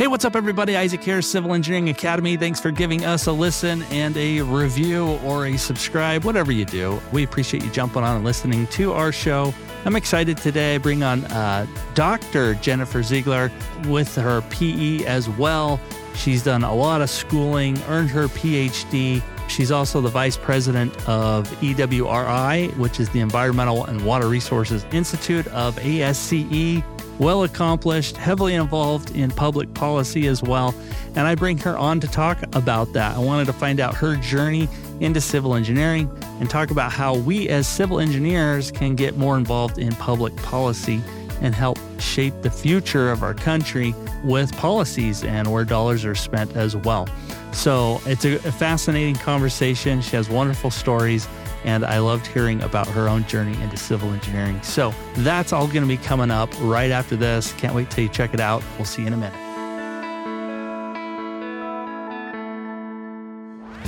Hey, what's up, everybody? Isaac here, Civil Engineering Academy. Thanks for giving us a listen and a review or a subscribe, whatever you do. We appreciate you jumping on and listening to our show. I'm excited today. I Bring on uh, Dr. Jennifer Ziegler with her PE as well. She's done a lot of schooling, earned her PhD. She's also the vice president of EWRI, which is the Environmental and Water Resources Institute of ASCE well accomplished, heavily involved in public policy as well. And I bring her on to talk about that. I wanted to find out her journey into civil engineering and talk about how we as civil engineers can get more involved in public policy and help shape the future of our country with policies and where dollars are spent as well. So it's a, fascinating conversation. She has wonderful stories and I loved hearing about her own journey into civil engineering. So that's all going to be coming up right after this. Can't wait till you check it out. We'll see you in a minute.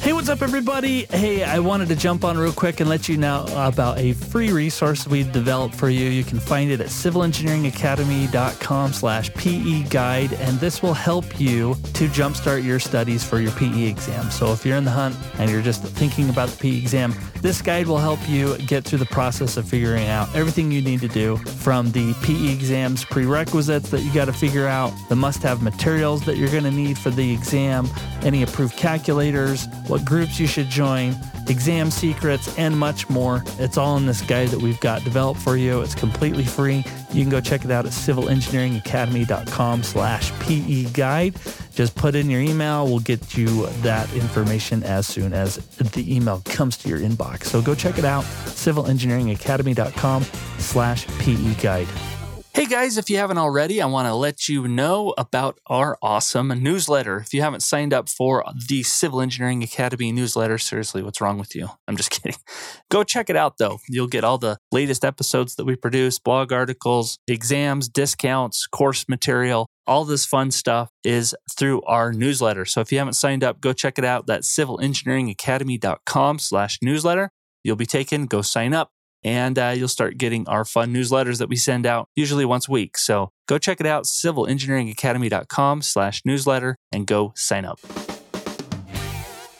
Hey, what's up, everybody? Hey, I wanted to jump on real quick and let you know about a free resource we've developed for you. You can find it at civilengineeringacademy.com slash PE guide, and this will help you to jumpstart your studies for your PE exam. So if you're in the hunt and you're just thinking about the PE exam, this guide will help you get through the process of figuring out everything you need to do from the PE exams prerequisites that you got to figure out, the must-have materials that you're going to need for the exam, any approved calculators, what groups you should join, exam secrets, and much more. It's all in this guide that we've got developed for you. It's completely free. You can go check it out at civilengineeringacademy.com slash PE guide. Just put in your email. We'll get you that information as soon as the email comes to your inbox. So go check it out, civilengineeringacademy.com slash PE guide. Hey guys, if you haven't already, I want to let you know about our awesome newsletter. If you haven't signed up for the Civil Engineering Academy newsletter, seriously, what's wrong with you? I'm just kidding. Go check it out though. You'll get all the latest episodes that we produce, blog articles, exams, discounts, course material. All this fun stuff is through our newsletter. So if you haven't signed up, go check it out. That's civilengineeringacademy.com slash newsletter. You'll be taken. Go sign up and uh, you'll start getting our fun newsletters that we send out usually once a week. So go check it out, civilengineeringacademy.com slash newsletter and go sign up.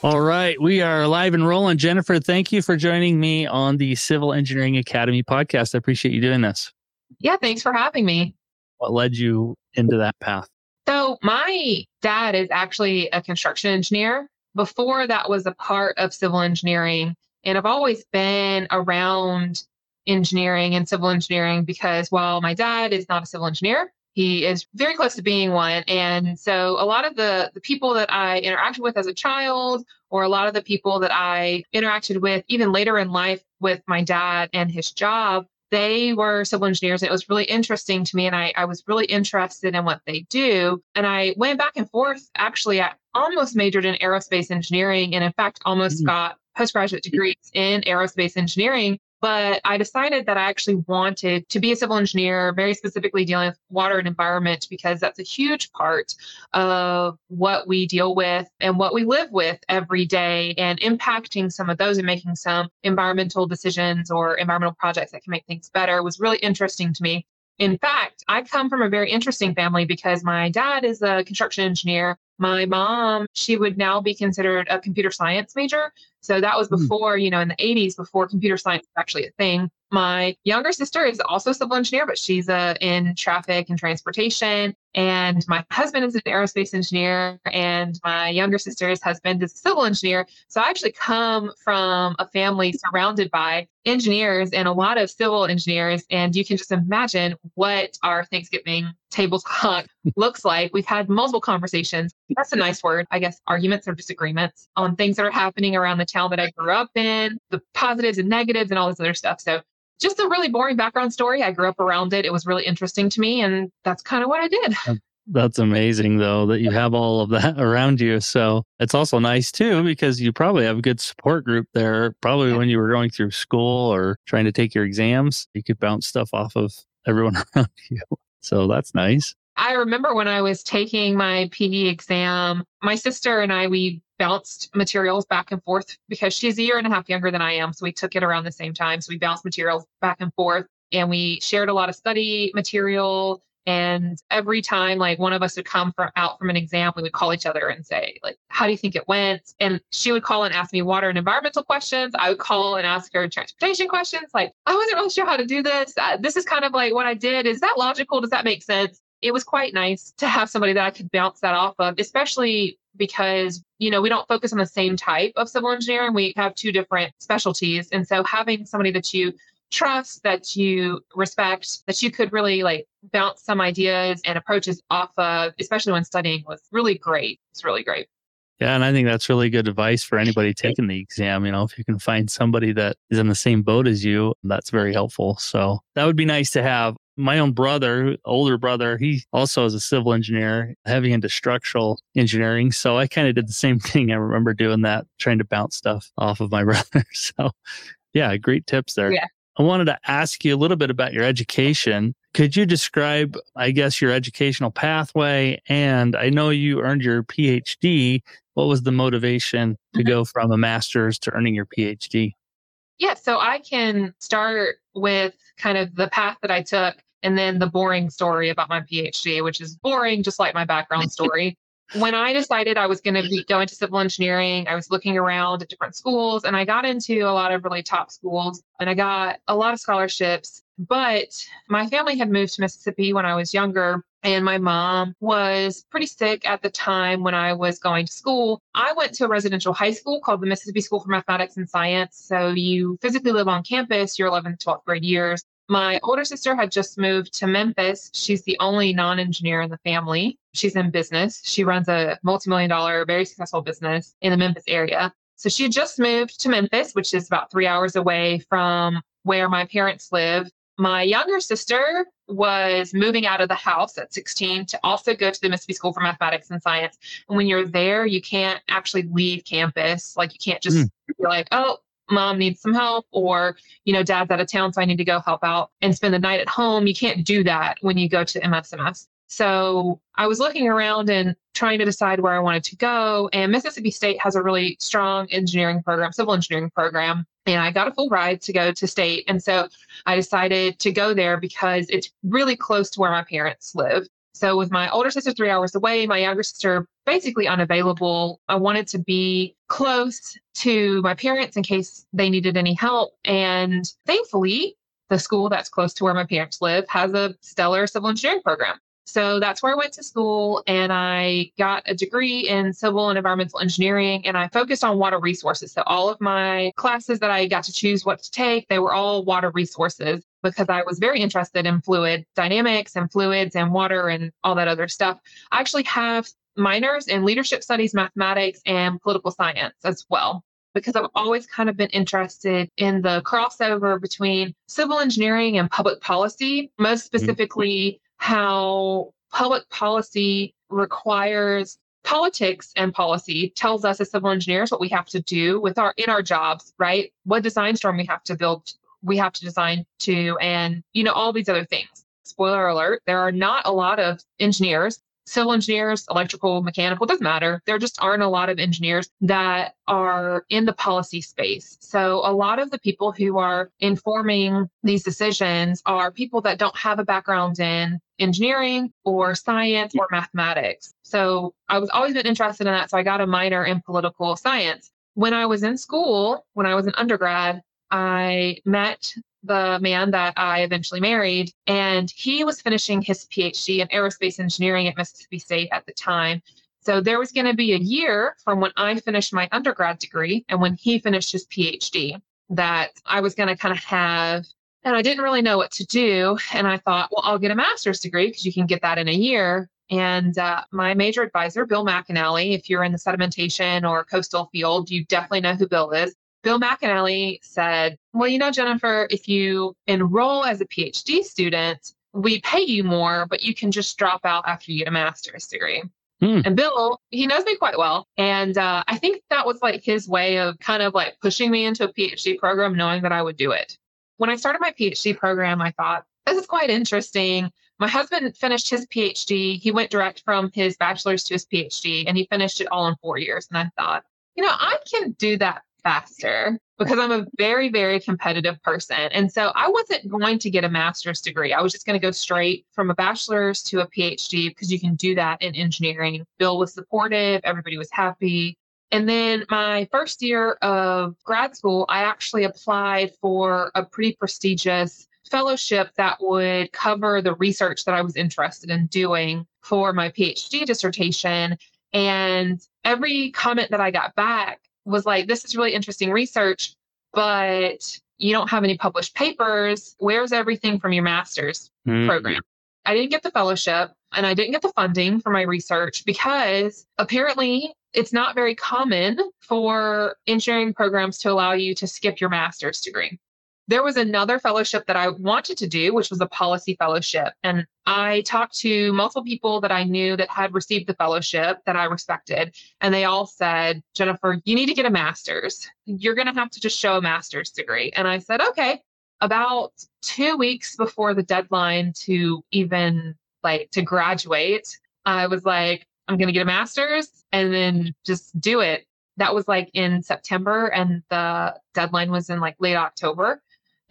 All right, we are live and rolling. Jennifer, thank you for joining me on the Civil Engineering Academy podcast. I appreciate you doing this. Yeah, thanks for having me. What led you into that path? So, my dad is actually a construction engineer. Before that was a part of civil engineering, and I've always been around engineering and civil engineering because while my dad is not a civil engineer, he is very close to being one. And so a lot of the, the people that I interacted with as a child, or a lot of the people that I interacted with even later in life with my dad and his job, they were civil engineers. And it was really interesting to me. And I, I was really interested in what they do. And I went back and forth. Actually, I almost majored in aerospace engineering and, in fact, almost mm-hmm. got postgraduate degrees in aerospace engineering. But I decided that I actually wanted to be a civil engineer, very specifically dealing with water and environment, because that's a huge part of what we deal with and what we live with every day, and impacting some of those and making some environmental decisions or environmental projects that can make things better was really interesting to me. In fact, I come from a very interesting family because my dad is a construction engineer. My mom, she would now be considered a computer science major. So that was hmm. before, you know, in the 80s, before computer science was actually a thing. My younger sister is also a civil engineer, but she's uh, in traffic and transportation. And my husband is an aerospace engineer, and my younger sister's husband is a civil engineer. So I actually come from a family surrounded by engineers and a lot of civil engineers. And you can just imagine what our Thanksgiving table talk looks like. We've had multiple conversations. That's a nice word, I guess, arguments or disagreements on things that are happening around the town that I grew up in, the positives and negatives, and all this other stuff. So just a really boring background story. I grew up around it. It was really interesting to me. And that's kind of what I did. That's amazing, though, that you have all of that around you. So it's also nice, too, because you probably have a good support group there. Probably when you were going through school or trying to take your exams, you could bounce stuff off of everyone around you. So that's nice. I remember when I was taking my PE exam, my sister and I, we bounced materials back and forth because she's a year and a half younger than I am. So we took it around the same time. So we bounced materials back and forth and we shared a lot of study material And every time like one of us would come from out from an exam, we would call each other and say, like, how do you think it went? And she would call and ask me water and environmental questions. I would call and ask her transportation questions. Like, I wasn't really sure how to do this. Uh, this is kind of like what I did. Is that logical? Does that make sense? It was quite nice to have somebody that I could bounce that off of, especially because you know we don't focus on the same type of civil engineering we have two different specialties and so having somebody that you trust, that you respect, that you could really like bounce some ideas and approaches off of, especially when studying, was really great. It's really great. Yeah, and I think that's really good advice for anybody taking the exam. You know, if you can find somebody that is in the same boat as you, that's very helpful. So that would be nice to have. My own brother, older brother, he also is a civil engineer, heavy into structural engineering. So I kind of did the same thing. I remember doing that, trying to bounce stuff off of my brother. So yeah, great tips there. Yeah. I wanted to ask you a little bit about your education. Could you describe, I guess, your educational pathway? And I know you earned your PhD. What was the motivation to mm-hmm. go from a master's to earning your PhD? Yeah, so I can start with kind of the path that I took and then the boring story about my PhD, which is boring, just like my background story when I decided I was going to be going to civil engineering, I was looking around at different schools and I got into a lot of really top schools and I got a lot of scholarships. But my family had moved to Mississippi when I was younger, and my mom was pretty sick at the time when I was going to school. I went to a residential high school called the Mississippi School for Mathematics and Science. So you physically live on campus your 11th, 12th grade years. My older sister had just moved to Memphis. She's the only non engineer in the family. She's in business. She runs a multi million dollar, very successful business in the Memphis area. So she had just moved to Memphis, which is about three hours away from where my parents live. My younger sister was moving out of the house at 16 to also go to the Mississippi School for Mathematics and Science. And when you're there, you can't actually leave campus. Like you can't just mm. be like, oh, mom needs some help or you know dad's out of town so i need to go help out and spend the night at home you can't do that when you go to MSMS so i was looking around and trying to decide where i wanted to go and mississippi state has a really strong engineering program civil engineering program and i got a full ride to go to state and so i decided to go there because it's really close to where my parents live so with my older sister three hours away, my younger sister basically unavailable. I wanted to be close to my parents in case they needed any help. And thankfully, the school that's close to where my parents live has a stellar civil engineering program. So that's where I went to school and I got a degree in civil and environmental engineering and I focused on water resources. So all of my classes that I got to choose what to take, they were all water resources because I was very interested in fluid dynamics and fluids and water and all that other stuff. I actually have minors in leadership studies, mathematics, and political science as well because I've always kind of been interested in the crossover between civil engineering and public policy, most mm-hmm. specifically how public policy requires politics and policy tells us as civil engineers what we have to do with our in our jobs right what design storm we have to build we have to design to and you know all these other things spoiler alert there are not a lot of engineers civil engineers, electrical, mechanical, doesn't matter. There just aren't a lot of engineers that are in the policy space. So a lot of the people who are informing these decisions are people that don't have a background in engineering or science or mathematics. So I was always been interested in that. So I got a minor in political science. When I was in school, when I was an undergrad, I met the man that I eventually married, and he was finishing his PhD in aerospace engineering at Mississippi State at the time. So there was going to be a year from when I finished my undergrad degree and when he finished his PhD that I was going to kind of have. And I didn't really know what to do. And I thought, well, I'll get a master's degree because you can get that in a year. And uh, my major advisor, Bill McAnally, if you're in the sedimentation or coastal field, you definitely know who Bill is. Bill McAnally said, Well, you know, Jennifer, if you enroll as a PhD student, we pay you more, but you can just drop out after you get a master's degree. Hmm. And Bill, he knows me quite well. And uh, I think that was like his way of kind of like pushing me into a PhD program, knowing that I would do it. When I started my PhD program, I thought, this is quite interesting. My husband finished his PhD. He went direct from his bachelor's to his PhD, and he finished it all in four years. And I thought, you know, I can do that faster because I'm a very, very competitive person. And so I wasn't going to get a master's degree. I was just going to go straight from a bachelor's to a PhD because you can do that in engineering. Bill was supportive, everybody was happy. And then my first year of grad school, I actually applied for a pretty prestigious fellowship that would cover the research that I was interested in doing for my PhD dissertation. And every comment that I got back was like, this is really interesting research, but you don't have any published papers. Where's everything from your master's mm-hmm. program? I didn't get the fellowship and I didn't get the funding for my research because apparently it's not very common for engineering programs to allow you to skip your master's degree. There was another fellowship that I wanted to do, which was a policy fellowship. And I talked to multiple people that I knew that had received the fellowship that I respected. And they all said, Jennifer, you need to get a master's. You're going to have to just show a master's degree. And I said, okay. About two weeks before the deadline to even like to graduate, I was like, I'm going to get a master's and then just do it. That was like in September, and the deadline was in like late October.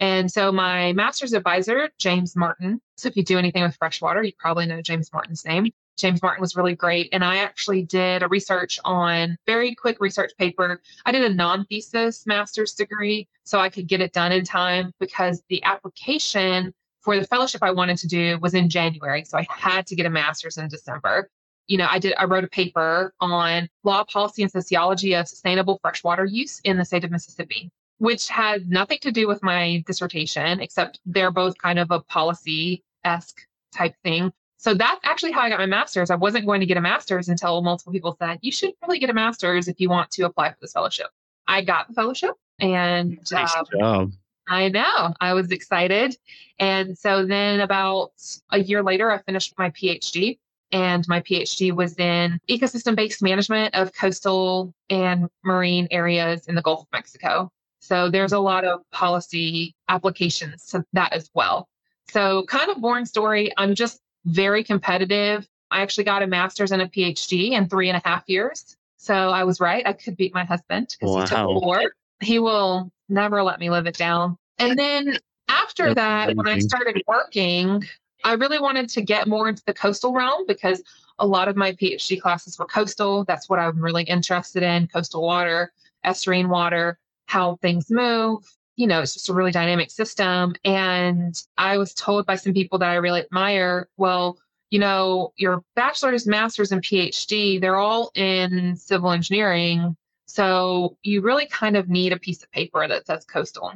And so my master's advisor, James Martin. So if you do anything with freshwater, you probably know James Martin's name. James Martin was really great. And I actually did a research on very quick research paper. I did a non thesis master's degree so I could get it done in time because the application for the fellowship I wanted to do was in January. So I had to get a master's in December. You know, I did, I wrote a paper on law, policy, and sociology of sustainable freshwater use in the state of Mississippi which has nothing to do with my dissertation, except they're both kind of a policy esque type thing. So that's actually how I got my master's. I wasn't going to get a master's until multiple people said, you should really get a master's if you want to apply for this fellowship. I got the fellowship and nice um, job. I know. I was excited. And so then about a year later, I finished my PhD. And my PhD was in ecosystem based management of coastal and marine areas in the Gulf of Mexico. So there's a lot of policy applications to that as well. So, kind of boring story. I'm just very competitive. I actually got a master's and a PhD in three and a half years. So I was right. I could beat my husband because wow. he took four. He will never let me live it down. And then after that, when I started working, I really wanted to get more into the coastal realm because a lot of my PhD classes were coastal. That's what I'm really interested in coastal water, estuarine water how things move. You know, it's just a really dynamic system. And I was told by some people that I really admire, well, you know, your bachelor's, master's, and PhD, they're all in civil engineering. So you really kind of need a piece of paper that says coastal.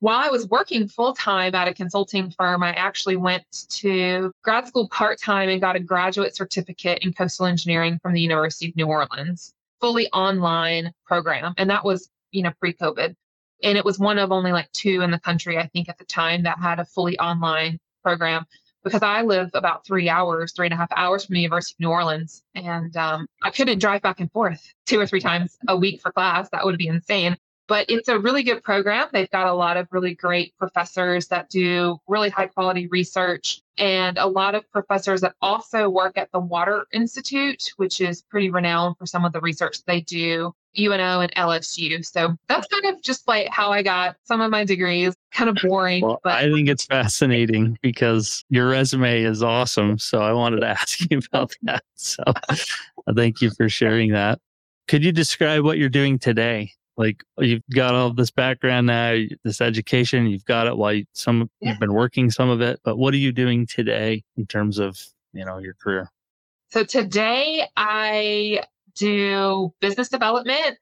While I was working full time at a consulting firm, I actually went to grad school part time and got a graduate certificate in coastal engineering from the University of New Orleans, fully online program. And that was you know, pre COVID. And it was one of only like two in the country, I think, at the time that had a fully online program because I live about three hours, three and a half hours from the University of New Orleans. And um, I couldn't drive back and forth two or three times a week for class. That would be insane. But it's a really good program. They've got a lot of really great professors that do really high quality research and a lot of professors that also work at the Water Institute, which is pretty renowned for some of the research they do UNO and LSU. So that's kind of just like how I got some of my degrees. Kind of boring. Well, but I think it's fascinating because your resume is awesome. So I wanted to ask you about that. So uh, thank you for sharing that. Could you describe what you're doing today? Like you've got all this background now, this education, you've got it while you, some yeah. you've been working some of it, but what are you doing today in terms of, you know, your career? So today I do business development,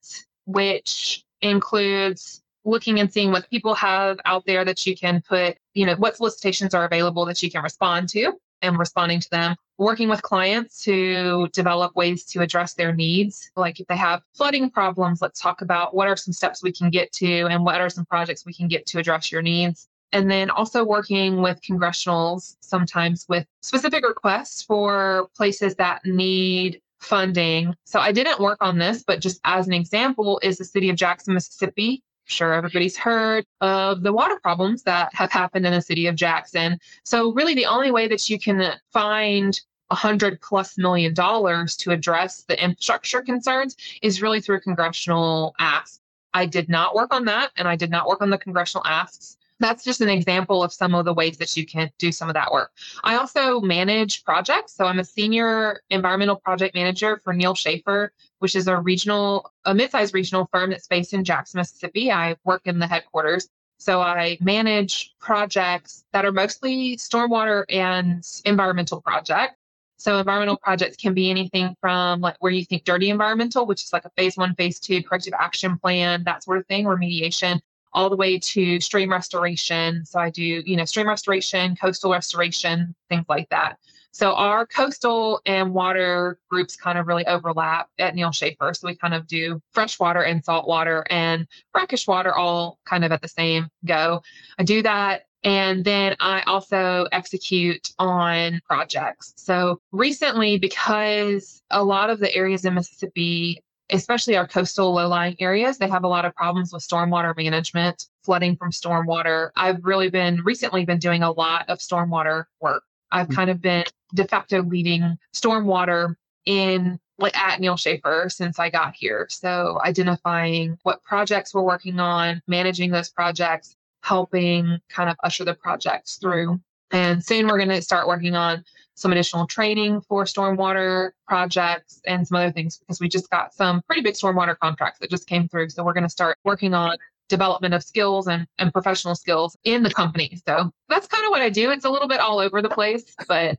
which includes looking and seeing what people have out there that you can put, you know, what solicitations are available that you can respond to and responding to them. Working with clients to develop ways to address their needs. Like if they have flooding problems, let's talk about what are some steps we can get to and what are some projects we can get to address your needs. And then also working with congressionals, sometimes with specific requests for places that need funding. So I didn't work on this, but just as an example, is the city of Jackson, Mississippi. I'm sure everybody's heard of the water problems that have happened in the city of Jackson. So, really, the only way that you can find a hundred plus million dollars to address the infrastructure concerns is really through congressional ask. I did not work on that and I did not work on the congressional asks. That's just an example of some of the ways that you can do some of that work. I also manage projects. So I'm a senior environmental project manager for Neel-Schaffer, which is a regional, a mid-sized regional firm that's based in Jackson, Mississippi. I work in the headquarters. So I manage projects that are mostly stormwater and environmental projects. So environmental projects can be anything from like where you think dirty environmental, which is like a phase one, phase two corrective action plan, that sort of thing, remediation, all the way to stream restoration. So I do, you know, stream restoration, coastal restoration, things like that. So our coastal and water groups kind of really overlap at Neel-Schaffer. So we kind of do freshwater and saltwater and brackish water all kind of at the same go. I do that. And then I also execute on projects. So recently, because a lot of the areas in Mississippi especially our coastal low lying areas, they have a lot of problems with stormwater management, flooding from stormwater. I've really been recently been doing a lot of stormwater work. I've hmm. kind of been de facto leading stormwater in like at Neel-Schaffer since I got here. So identifying what projects we're working on, managing those projects, helping kind of usher the projects through. And soon we're going to start working on some additional training for stormwater projects and some other things because we just got some pretty big stormwater contracts that just came through. So we're going to start working on development of skills and, and professional skills in the company. So that's kind of what I do. It's a little bit all over the place, but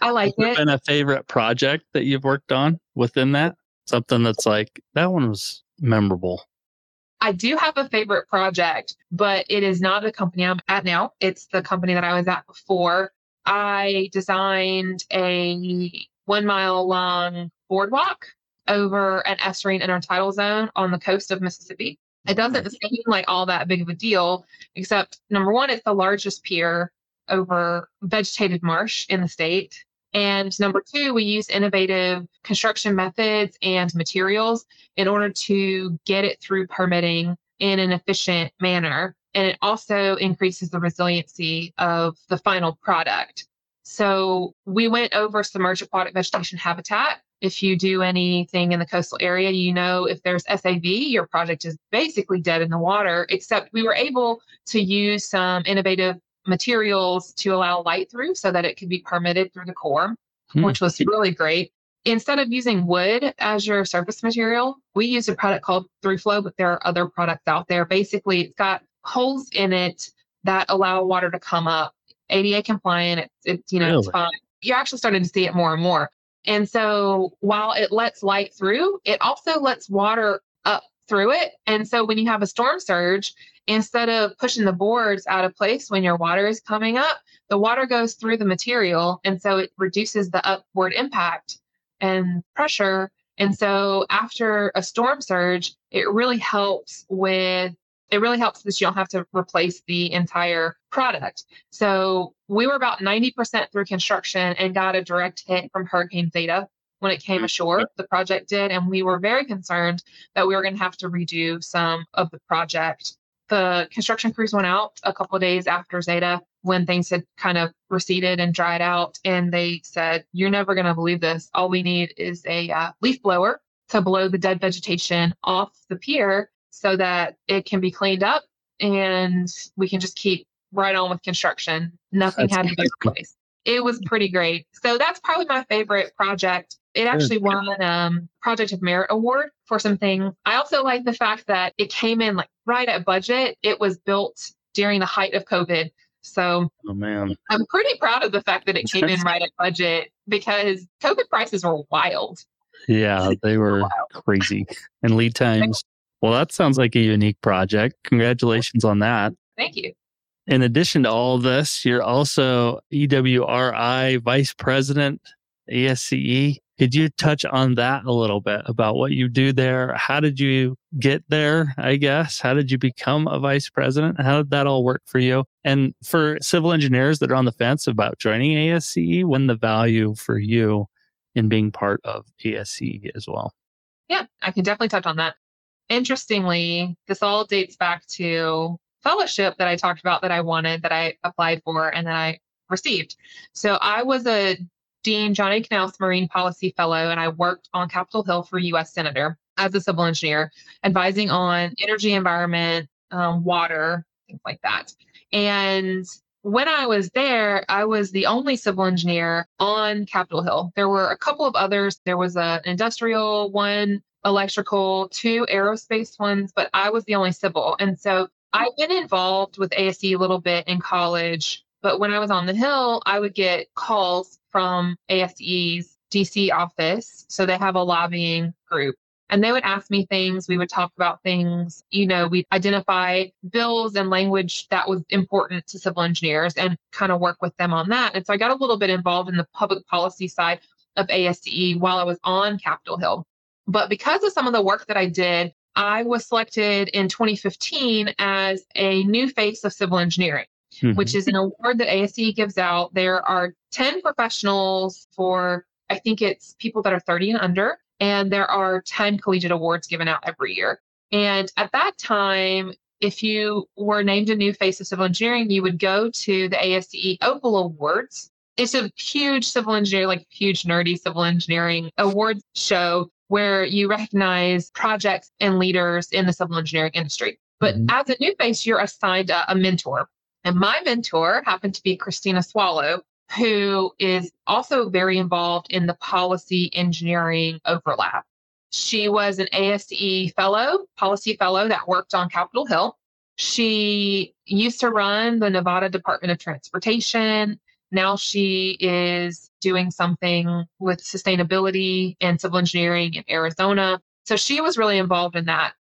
I like Has it. And a favorite project that you've worked on within that? Something that's like that one was memorable. I do have a favorite project, but it is not the company I'm at now. It's the company that I was at before. I designed a one mile long boardwalk over an estuarine intertidal zone on the coast of Mississippi. It doesn't seem like all that big of a deal, except number one, it's the largest pier over vegetated marsh in the state. And number two, we use innovative construction methods and materials in order to get it through permitting in an efficient manner. And it also increases the resiliency of the final product. So we went over submerged aquatic vegetation habitat if you do anything in the coastal area, you know if there's SAV, your project is basically dead in the water, except we were able to use some innovative materials to allow light through so that it could be permitted through the Corps, hmm. which was really great. Instead of using wood as your surface material, we use a product called Through Flow, but there are other products out there. Basically, it's got holes in it that allow water to come up. ADA compliant. It's, it's you know, really? it's fine. You're actually starting to see it more and more. And so while it lets light through, it also lets water up through it. And so when you have a storm surge, instead of pushing the boards out of place when your water is coming up, the water goes through the material. And so it reduces the upward impact and pressure. And so after a storm surge, it really helps with it really helps that you don't have to replace the entire product. So we were about 90% through construction and got a direct hit from Hurricane Zeta when it came ashore. The project did, and we were very concerned that we were going to have to redo some of the project. The construction crews went out a couple of days after Zeta when things had kind of receded and dried out, and they said, "You're never going to believe this. All we need is a uh, leaf blower to blow the dead vegetation off the pier so that it can be cleaned up and we can just keep right on with construction. Nothing that's had to be replaced. It was pretty great. So that's probably my favorite project. It actually won um, Project of Merit Award for something. I also like the fact that it came in like right at budget. It was built during the height of COVID. So oh, man. I'm pretty proud of the fact that it came in right at budget because COVID prices were wild. Yeah, they were crazy. And lead times well, that sounds like a unique project. Congratulations on that. Thank you. In addition to all this, you're also EWRI Vice President, ASCE. Could you touch on that a little bit about what you do there? How did you get there? I guess. How did you become a vice president? How did that all work for you? And for civil engineers that are on the fence about joining ASCE, when the value for you in being part of ASCE as well? Yeah, I can definitely touch on that interestingly, this all dates back to fellowship that I talked about that I wanted, that I applied for, and that I received. So I was a Dean John A. Marine Policy Fellow, and I worked on Capitol Hill for U.S. Senator. as a civil engineer, advising on energy, environment, um, water, things like that. And when I was there, I was the only civil engineer on Capitol Hill. There were a couple of others. There was an industrial one, electrical, two aerospace ones, but I was the only civil. And so I've been involved with ASCE a little bit in college, but when I was on the Hill, I would get calls from ASCE's DC office. So they have a lobbying group and they would ask me things. We would talk about things. You know, we identify bills and language that was important to civil engineers and kind of work with them on that. And so I got a little bit involved in the public policy side of ASCE while I was on Capitol Hill. But because of some of the work that I did, I was selected in 2015 as a new face of civil engineering. Mm-hmm. Which is an award that ASCE gives out. There are 10 professionals for, I think it's people that are 30 and under and there are 10 collegiate awards given out every year. And at that time, if you were named a new face of civil engineering, you would go to the ASCE Opal Awards. It's a huge civil engineering, like huge nerdy civil engineering awards show where you recognize projects and leaders in the civil engineering industry. But mm-hmm. as a new face, you're assigned a, a mentor. And my mentor happened to be Christina Swallow, who is also very involved in the policy engineering overlap. She was an ASCE fellow, policy fellow that worked on Capitol Hill. She used to run the Nevada Department of Transportation. Now she is doing something with sustainability and civil engineering in Arizona. So she was really involved in that.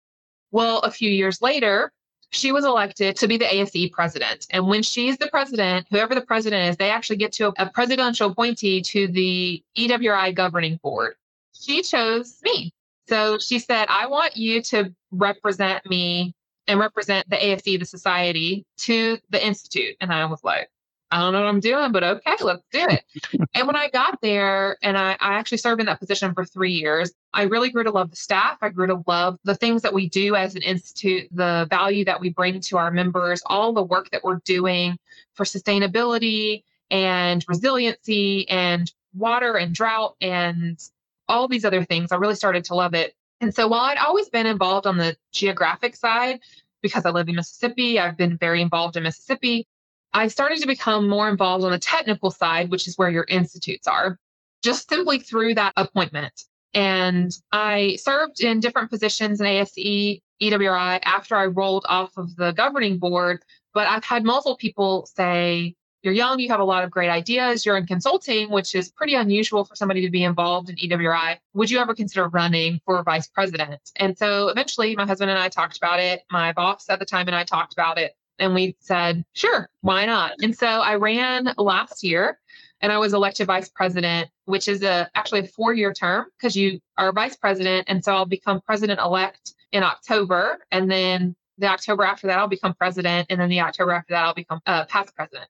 Well, a few years later, she was elected to be the ASCE president. And when she's the president, whoever the president is, they actually get to a, a presidential appointee to the EWRI governing board. She chose me. So she said, I want you to represent me and represent the ASCE, the society, to the Institute. And I was like, I don't know what I'm doing, but okay, let's do it. and when I got there, and I, I, actually served in that position for three years, I really grew to love the staff. I grew to love the things that we do as an institute, the value that we bring to our members, all the work that we're doing for sustainability and resiliency and water and drought and all these other things. I really started to love it. And so while I'd always been involved on the geographic side, because I live in Mississippi, I've been very involved in Mississippi. I started to become more involved on the technical side, which is where your institutes are, just simply through that appointment. And I served in different positions in ASCE, EWRI after I rolled off of the governing board. But I've had multiple people say, You're young, you have a lot of great ideas, you're in consulting, which is pretty unusual for somebody to be involved in EWRI. Would you ever consider running for vice president? And so eventually, my husband and I talked about it. My boss at the time and I talked about it. And we said, sure, why not? And so I ran last year and I was elected vice president, which is a actually a four year term because you are vice president. And so I'll become president elect in October. And then the October after that, I'll become president. And then the October after that, I'll become uh, past president.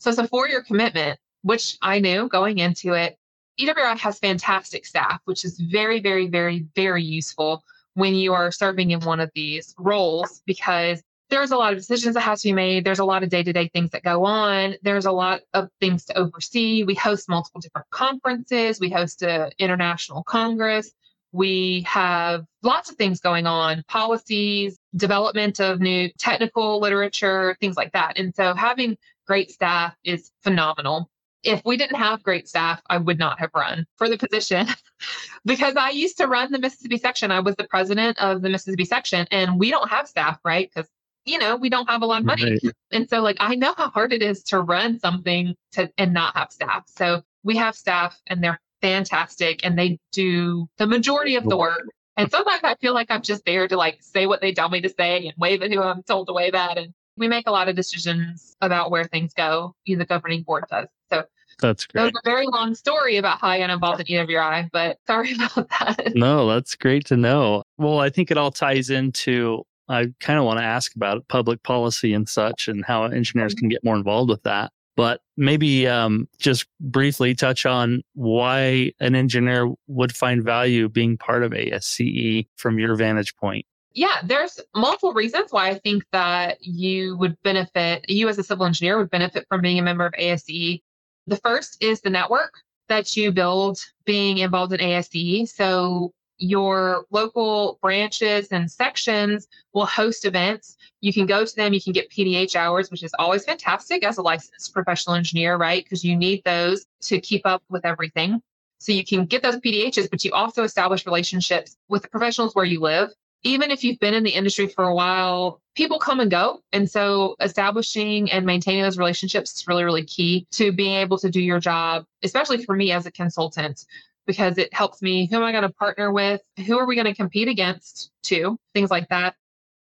So it's a four year commitment, which I knew going into it. EWRI has fantastic staff, which is very, very, very, very useful when you are serving in one of these roles because there's a lot of decisions that has to be made. There's a lot of day-to-day things that go on. There's a lot of things to oversee. We host multiple different conferences. We host an international congress. We have lots of things going on, policies, development of new technical literature, things like that. And so having great staff is phenomenal. If we didn't have great staff, I would not have run for the position because I used to run the Mississippi section. I was the president of the Mississippi section, and we don't have staff, right? Because you know, we don't have a lot of money. Right. And so like I know how hard it is to run something to and not have staff. So we have staff and they're fantastic and they do the majority of the work. And sometimes I feel like I'm just there to like say what they tell me to say and wave at who I'm told to wave at. And we make a lot of decisions about where things go. The governing board does. So that's great. That was a very long story about how I got involved in EWRI, but sorry about that. No, that's great to know. Well, I think it all ties into I kind of want to ask about public policy and such and how engineers can get more involved with that. But maybe um, just briefly touch on why an engineer would find value being part of ASCE from your vantage point. Yeah, there's multiple reasons why I think that you would benefit, you as a civil engineer would benefit from being a member of ASCE. The first is the network that you build being involved in ASCE. So your local branches and sections will host events. You can go to them, you can get PDH hours, which is always fantastic as a licensed professional engineer, right? Because you need those to keep up with everything. So you can get those PDHs, but you also establish relationships with the professionals where you live. Even if you've been in the industry for a while, people come and go. And so establishing and maintaining those relationships is really, really key to being able to do your job, especially for me as a consultant because it helps me who am I going to partner with? Who are we going to compete against too? Things like that.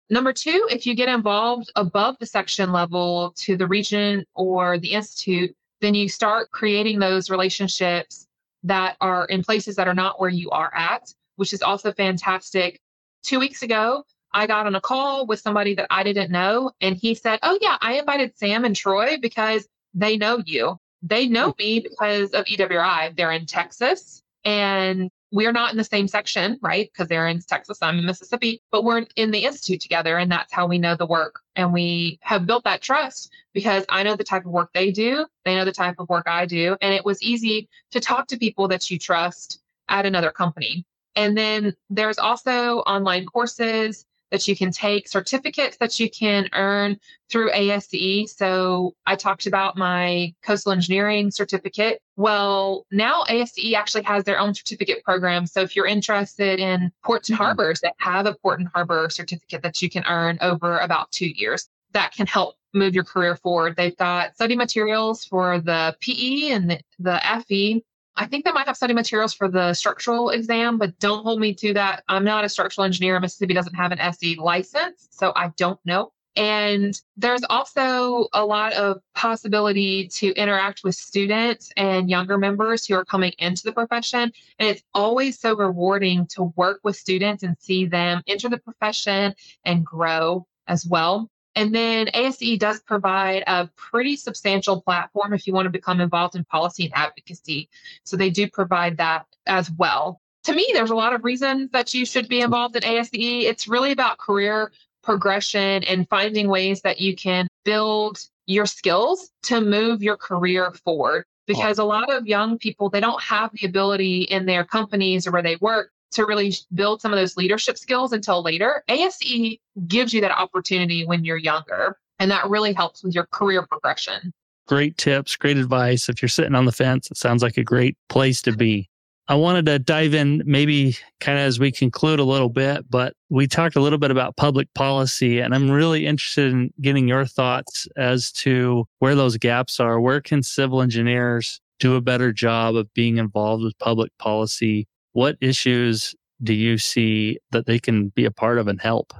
Number two, if you get involved above the section level to the region or the institute, then you start creating those relationships that are in places that are not where you are at, which is also fantastic. Two weeks ago, I got on a call with somebody that I didn't know, and he said, Oh, yeah, I invited Sam and Troy because they know you. They know hmm. me because of EWRI. They're in Texas and we're not in the same section, right? Because they're in Texas, I'm in Mississippi, but we're in the institute together. And that's how we know the work. And we have built that trust because I know the type of work they do, they know the type of work I do. And it was easy to talk to people that you trust at another company. And then there's also online courses that you can take, certificates that you can earn through ASCE. So I talked about my coastal engineering certificate. Well, now ASCE actually has their own certificate program. So if you're interested in ports and mm-hmm. harbors that have a port and harbor certificate that you can earn over about two years, that can help move your career forward. They've got study materials for the PE and the, the FE I think they might have study materials for the structural exam, but don't hold me to that. I'm not a structural engineer. Mississippi doesn't have an SE license, so I don't know. And there's also a lot of possibility to interact with students and younger members who are coming into the profession. And it's always so rewarding to work with students and see them enter the profession and grow as well. And then ASCE does provide a pretty substantial platform if you want to become involved in policy and advocacy. So they do provide that as well. To me, there's a lot of reasons that you should be involved in ASCE. It's really about career progression and finding ways that you can build your skills to move your career forward because a lot of young people they don't have the ability in their companies or where they work to really build some of those leadership skills until later. ASCE gives you that opportunity when you're younger, and that really helps with your career progression. Great tips, great advice. If you're sitting on the fence, it sounds like a great place to be. I wanted to dive in maybe kind of as we conclude a little bit, but we talked a little bit about public policy, and I'm really interested in getting your thoughts as to where those gaps are. Where can civil engineers do a better job of being involved with public policy what issues do you see that they can be a part of and help?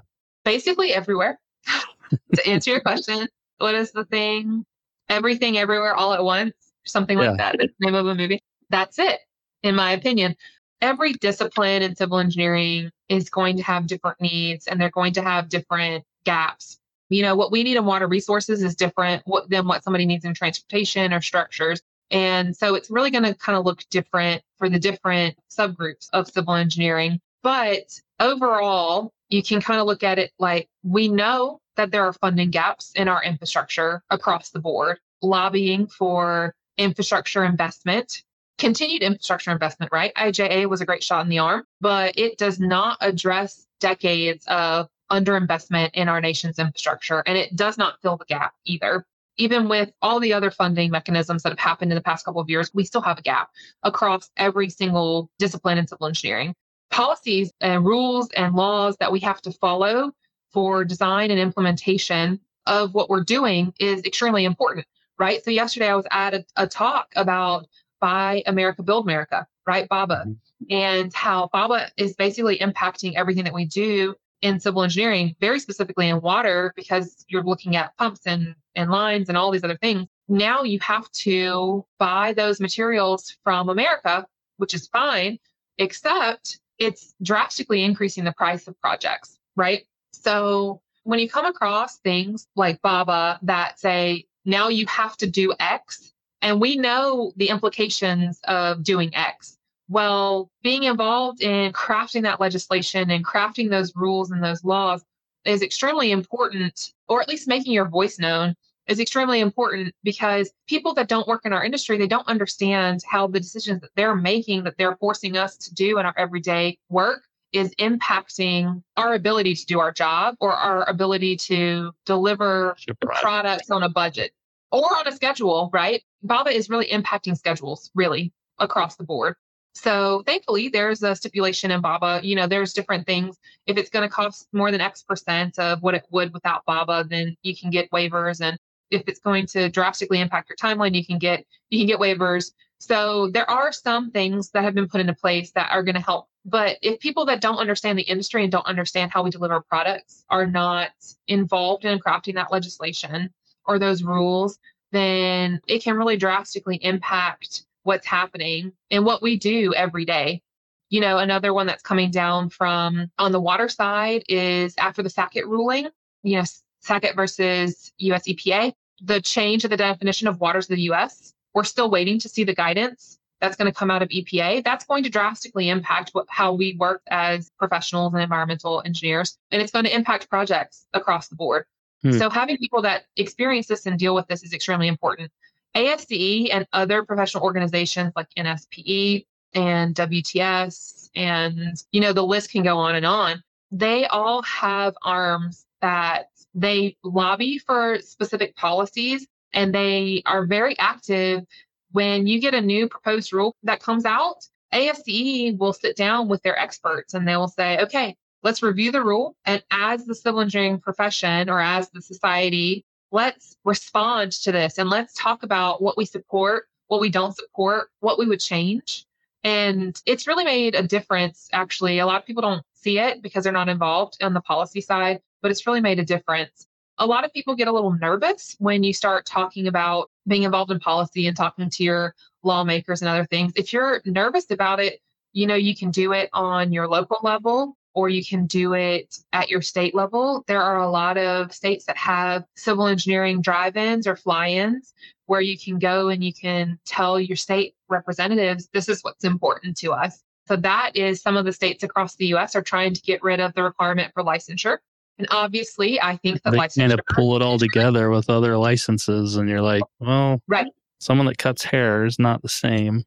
Basically, everywhere. to answer your question, what is the thing? Everything, everywhere, all at once, something like yeah. that. the name of a movie. That's it, in my opinion. Every discipline in civil engineering is going to have different needs and they're going to have different gaps. You know, what we need in water resources is different than what somebody needs in transportation or structures. And so it's really going to kind of look different for the different subgroups of civil engineering. But overall, you can kind of look at it like we know that there are funding gaps in our infrastructure across the board, lobbying for infrastructure investment, continued infrastructure investment, right? IIJA was a great shot in the arm, but it does not address decades of underinvestment in our nation's infrastructure, and it does not fill the gap either even with all the other funding mechanisms that have happened in the past couple of years, we still have a gap across every single discipline in civil engineering. Policies and rules and laws that we have to follow for design and implementation of what we're doing is extremely important, right? So, yesterday I was at a, a talk about Buy America, Build America, right? BABA, mm-hmm. and how BABA is basically impacting everything that we do in civil engineering, very specifically in water, because you're looking at pumps and, and lines and all these other things. Now you have to buy those materials from America, which is fine, except it's drastically increasing the price of projects, right? So when you come across things like BABA that say, now you have to do X, and we know the implications of doing X. Well, being involved in crafting that legislation and crafting those rules and those laws is extremely important, or at least making your voice known is extremely important because people that don't work in our industry, they don't understand how the decisions that they're making, that they're forcing us to do in our everyday work, is impacting our ability to do our job or our ability to deliver products on a budget or on a schedule, right? BABA is really impacting schedules, really across the board. So thankfully, there's a stipulation in BABA. You know, there's different things. If it's going to cost more than X percent of what it would without BABA, then you can get waivers. And if it's going to drastically impact your timeline, you can get you can get waivers. So there are some things that have been put into place that are going to help. But if people that don't understand the industry and don't understand how we deliver products are not involved in crafting that legislation or those rules, then it can really drastically impact what's happening and what we do every day. You know, another one that's coming down from on the water side is after the Sackett ruling, you know, Sackett versus US EPA, the change of the definition of waters of the US. We're still waiting to see the guidance that's going to come out of EPA. That's going to drastically impact what, how we work as professionals and environmental engineers, and it's going to impact projects across the board. Hmm. So having people that experience this and deal with this is extremely important. ASCE and other professional organizations like NSPE and WTS and you know the list can go on and on. They all have arms that they lobby for specific policies and they are very active when you get a new proposed rule that comes out. ASCE will sit down with their experts and they will say, okay, let's review the rule. And as the civil engineering profession or as the society, let's respond to this and let's talk about what we support, what we don't support, what we would change. And it's really made a difference, actually. A lot of people don't see it because they're not involved on the policy side, but it's really made a difference. A lot of people get a little nervous when you start talking about being involved in policy and talking to your lawmakers and other things. If you're nervous about it, you know, you can do it on your local level or you can do it at your state level. There are a lot of states that have civil engineering drive ins or fly ins where you can go and you can tell your state representatives, this is what's important to us. So that is some of the states across the US are trying to get rid of the requirement for licensure. And obviously, I think that they kind of pull it all together with other licenses, and you're like, well, right. Someone that cuts hair is not the same.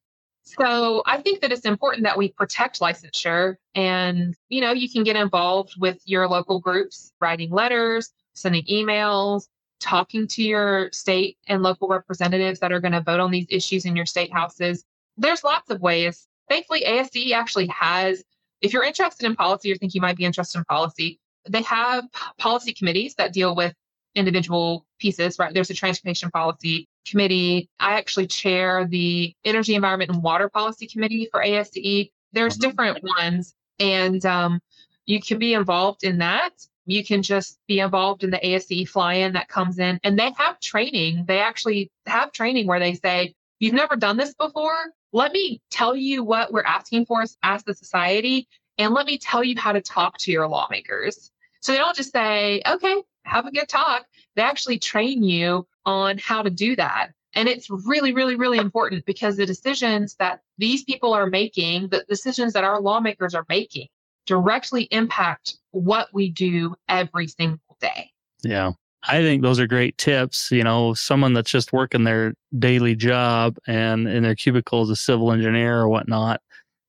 So I think that it's important that we protect licensure and, you know, you can get involved with your local groups, writing letters, sending emails, talking to your state and local representatives that are going to vote on these issues in your state houses. There's lots of ways. Thankfully, ASCE actually has, if you're interested in policy or think you might be interested in policy, they have policy committees that deal with individual pieces, right? There's a transportation policy committee. I actually chair the Energy, Environment, and Water Policy Committee for ASCE. There's uh-huh. different ones, and um, you can be involved in that. You can just be involved in the ASCE fly in that comes in, and they have training. They actually have training where they say, You've never done this before. Let me tell you what we're asking for as the society, and let me tell you how to talk to your lawmakers. So they don't just say, Okay, have a good talk. They actually train you on how to do that. And it's really, really, really important because the decisions that these people are making, the decisions that our lawmakers are making, directly impact what we do every single day. Yeah. I think those are great tips. You know, someone that's just working their daily job and in their cubicle as a civil engineer or whatnot,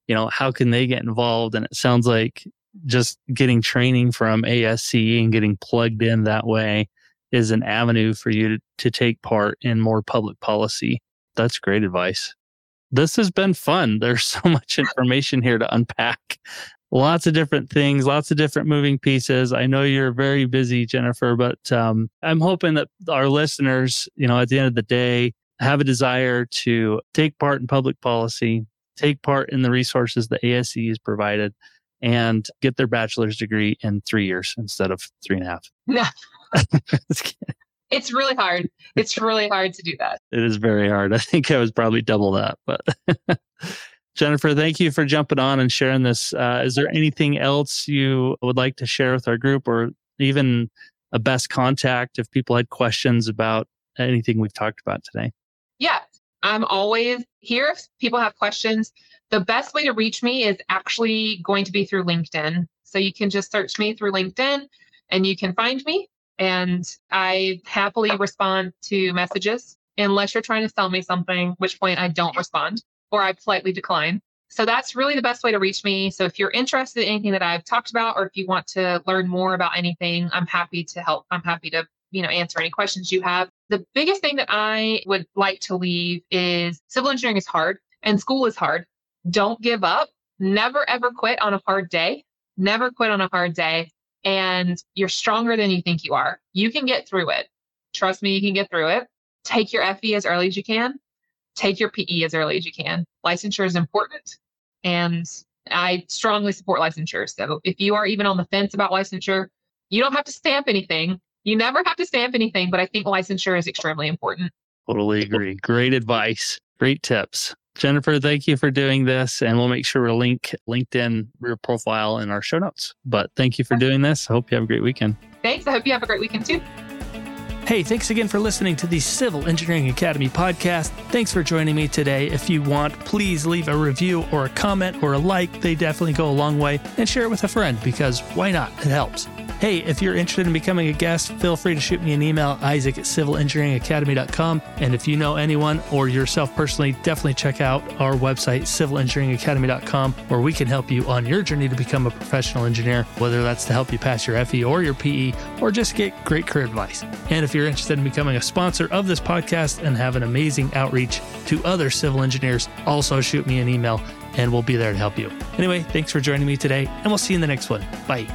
you know, how can they get involved? And it sounds like just getting training from ASCE and getting plugged in that way is an avenue for you to, to take part in more public policy. That's great advice. This has been fun. There's so much information here to unpack. Lots of different things, lots of different moving pieces. I know you're very busy, Jennifer, but um, I'm hoping that our listeners, you know, at the end of the day, have a desire to take part in public policy, take part in the resources that ASCE has provided, and get their bachelor's degree in three years instead of three and a half. No. it's really hard. It's really hard to do that. It is very hard. I think I was probably double that, but Jennifer, thank you for jumping on and sharing this. Uh, is there anything else you would like to share with our group or even a best contact if people had questions about anything we've talked about today? Yeah, I'm always here if people have questions. The best way to reach me is actually going to be through LinkedIn. So you can just search me through LinkedIn and you can find me. And I happily respond to messages unless you're trying to sell me something, which point I don't respond or I politely decline. So that's really the best way to reach me. So if you're interested in anything that I've talked about, or if you want to learn more about anything, I'm happy to help. I'm happy to, you know, answer any questions you have. The biggest thing that I would like to leave is civil engineering is hard and school is hard. Don't give up. Never ever quit on a hard day. Never quit on a hard day. And you're stronger than you think you are. You can get through it. Trust me, you can get through it. Take your FE as early as you can. Take your PE as early as you can. Licensure is important. And I strongly support licensure. So if you are even on the fence about licensure, you don't have to stamp anything. You never have to stamp anything, but I think licensure is extremely important. Totally agree. Great advice. Great tips. Jennifer, thank you for doing this. And we'll make sure we link LinkedIn your profile in our show notes. But thank you for doing this. I hope you have a great weekend. Thanks. I hope you have a great weekend too. Hey, thanks again for listening to the Civil Engineering Academy podcast. Thanks for joining me today. If you want, please leave a review or a comment or a like. They definitely go a long way. And share it with a friend because why not? It helps. Hey, if you're interested in becoming a guest, feel free to shoot me an email, isaac at civilengineeringacademy.com. And if you know anyone or yourself personally, definitely check out our website, civilengineeringacademy.com, where we can help you on your journey to become a professional engineer, whether that's to help you pass your FE or your PE, or just get great career advice. And if you're interested in becoming a sponsor of this podcast and have an amazing outreach to other civil engineers, also shoot me an email and we'll be there to help you. Anyway, thanks for joining me today, and we'll see you in the next one. Bye.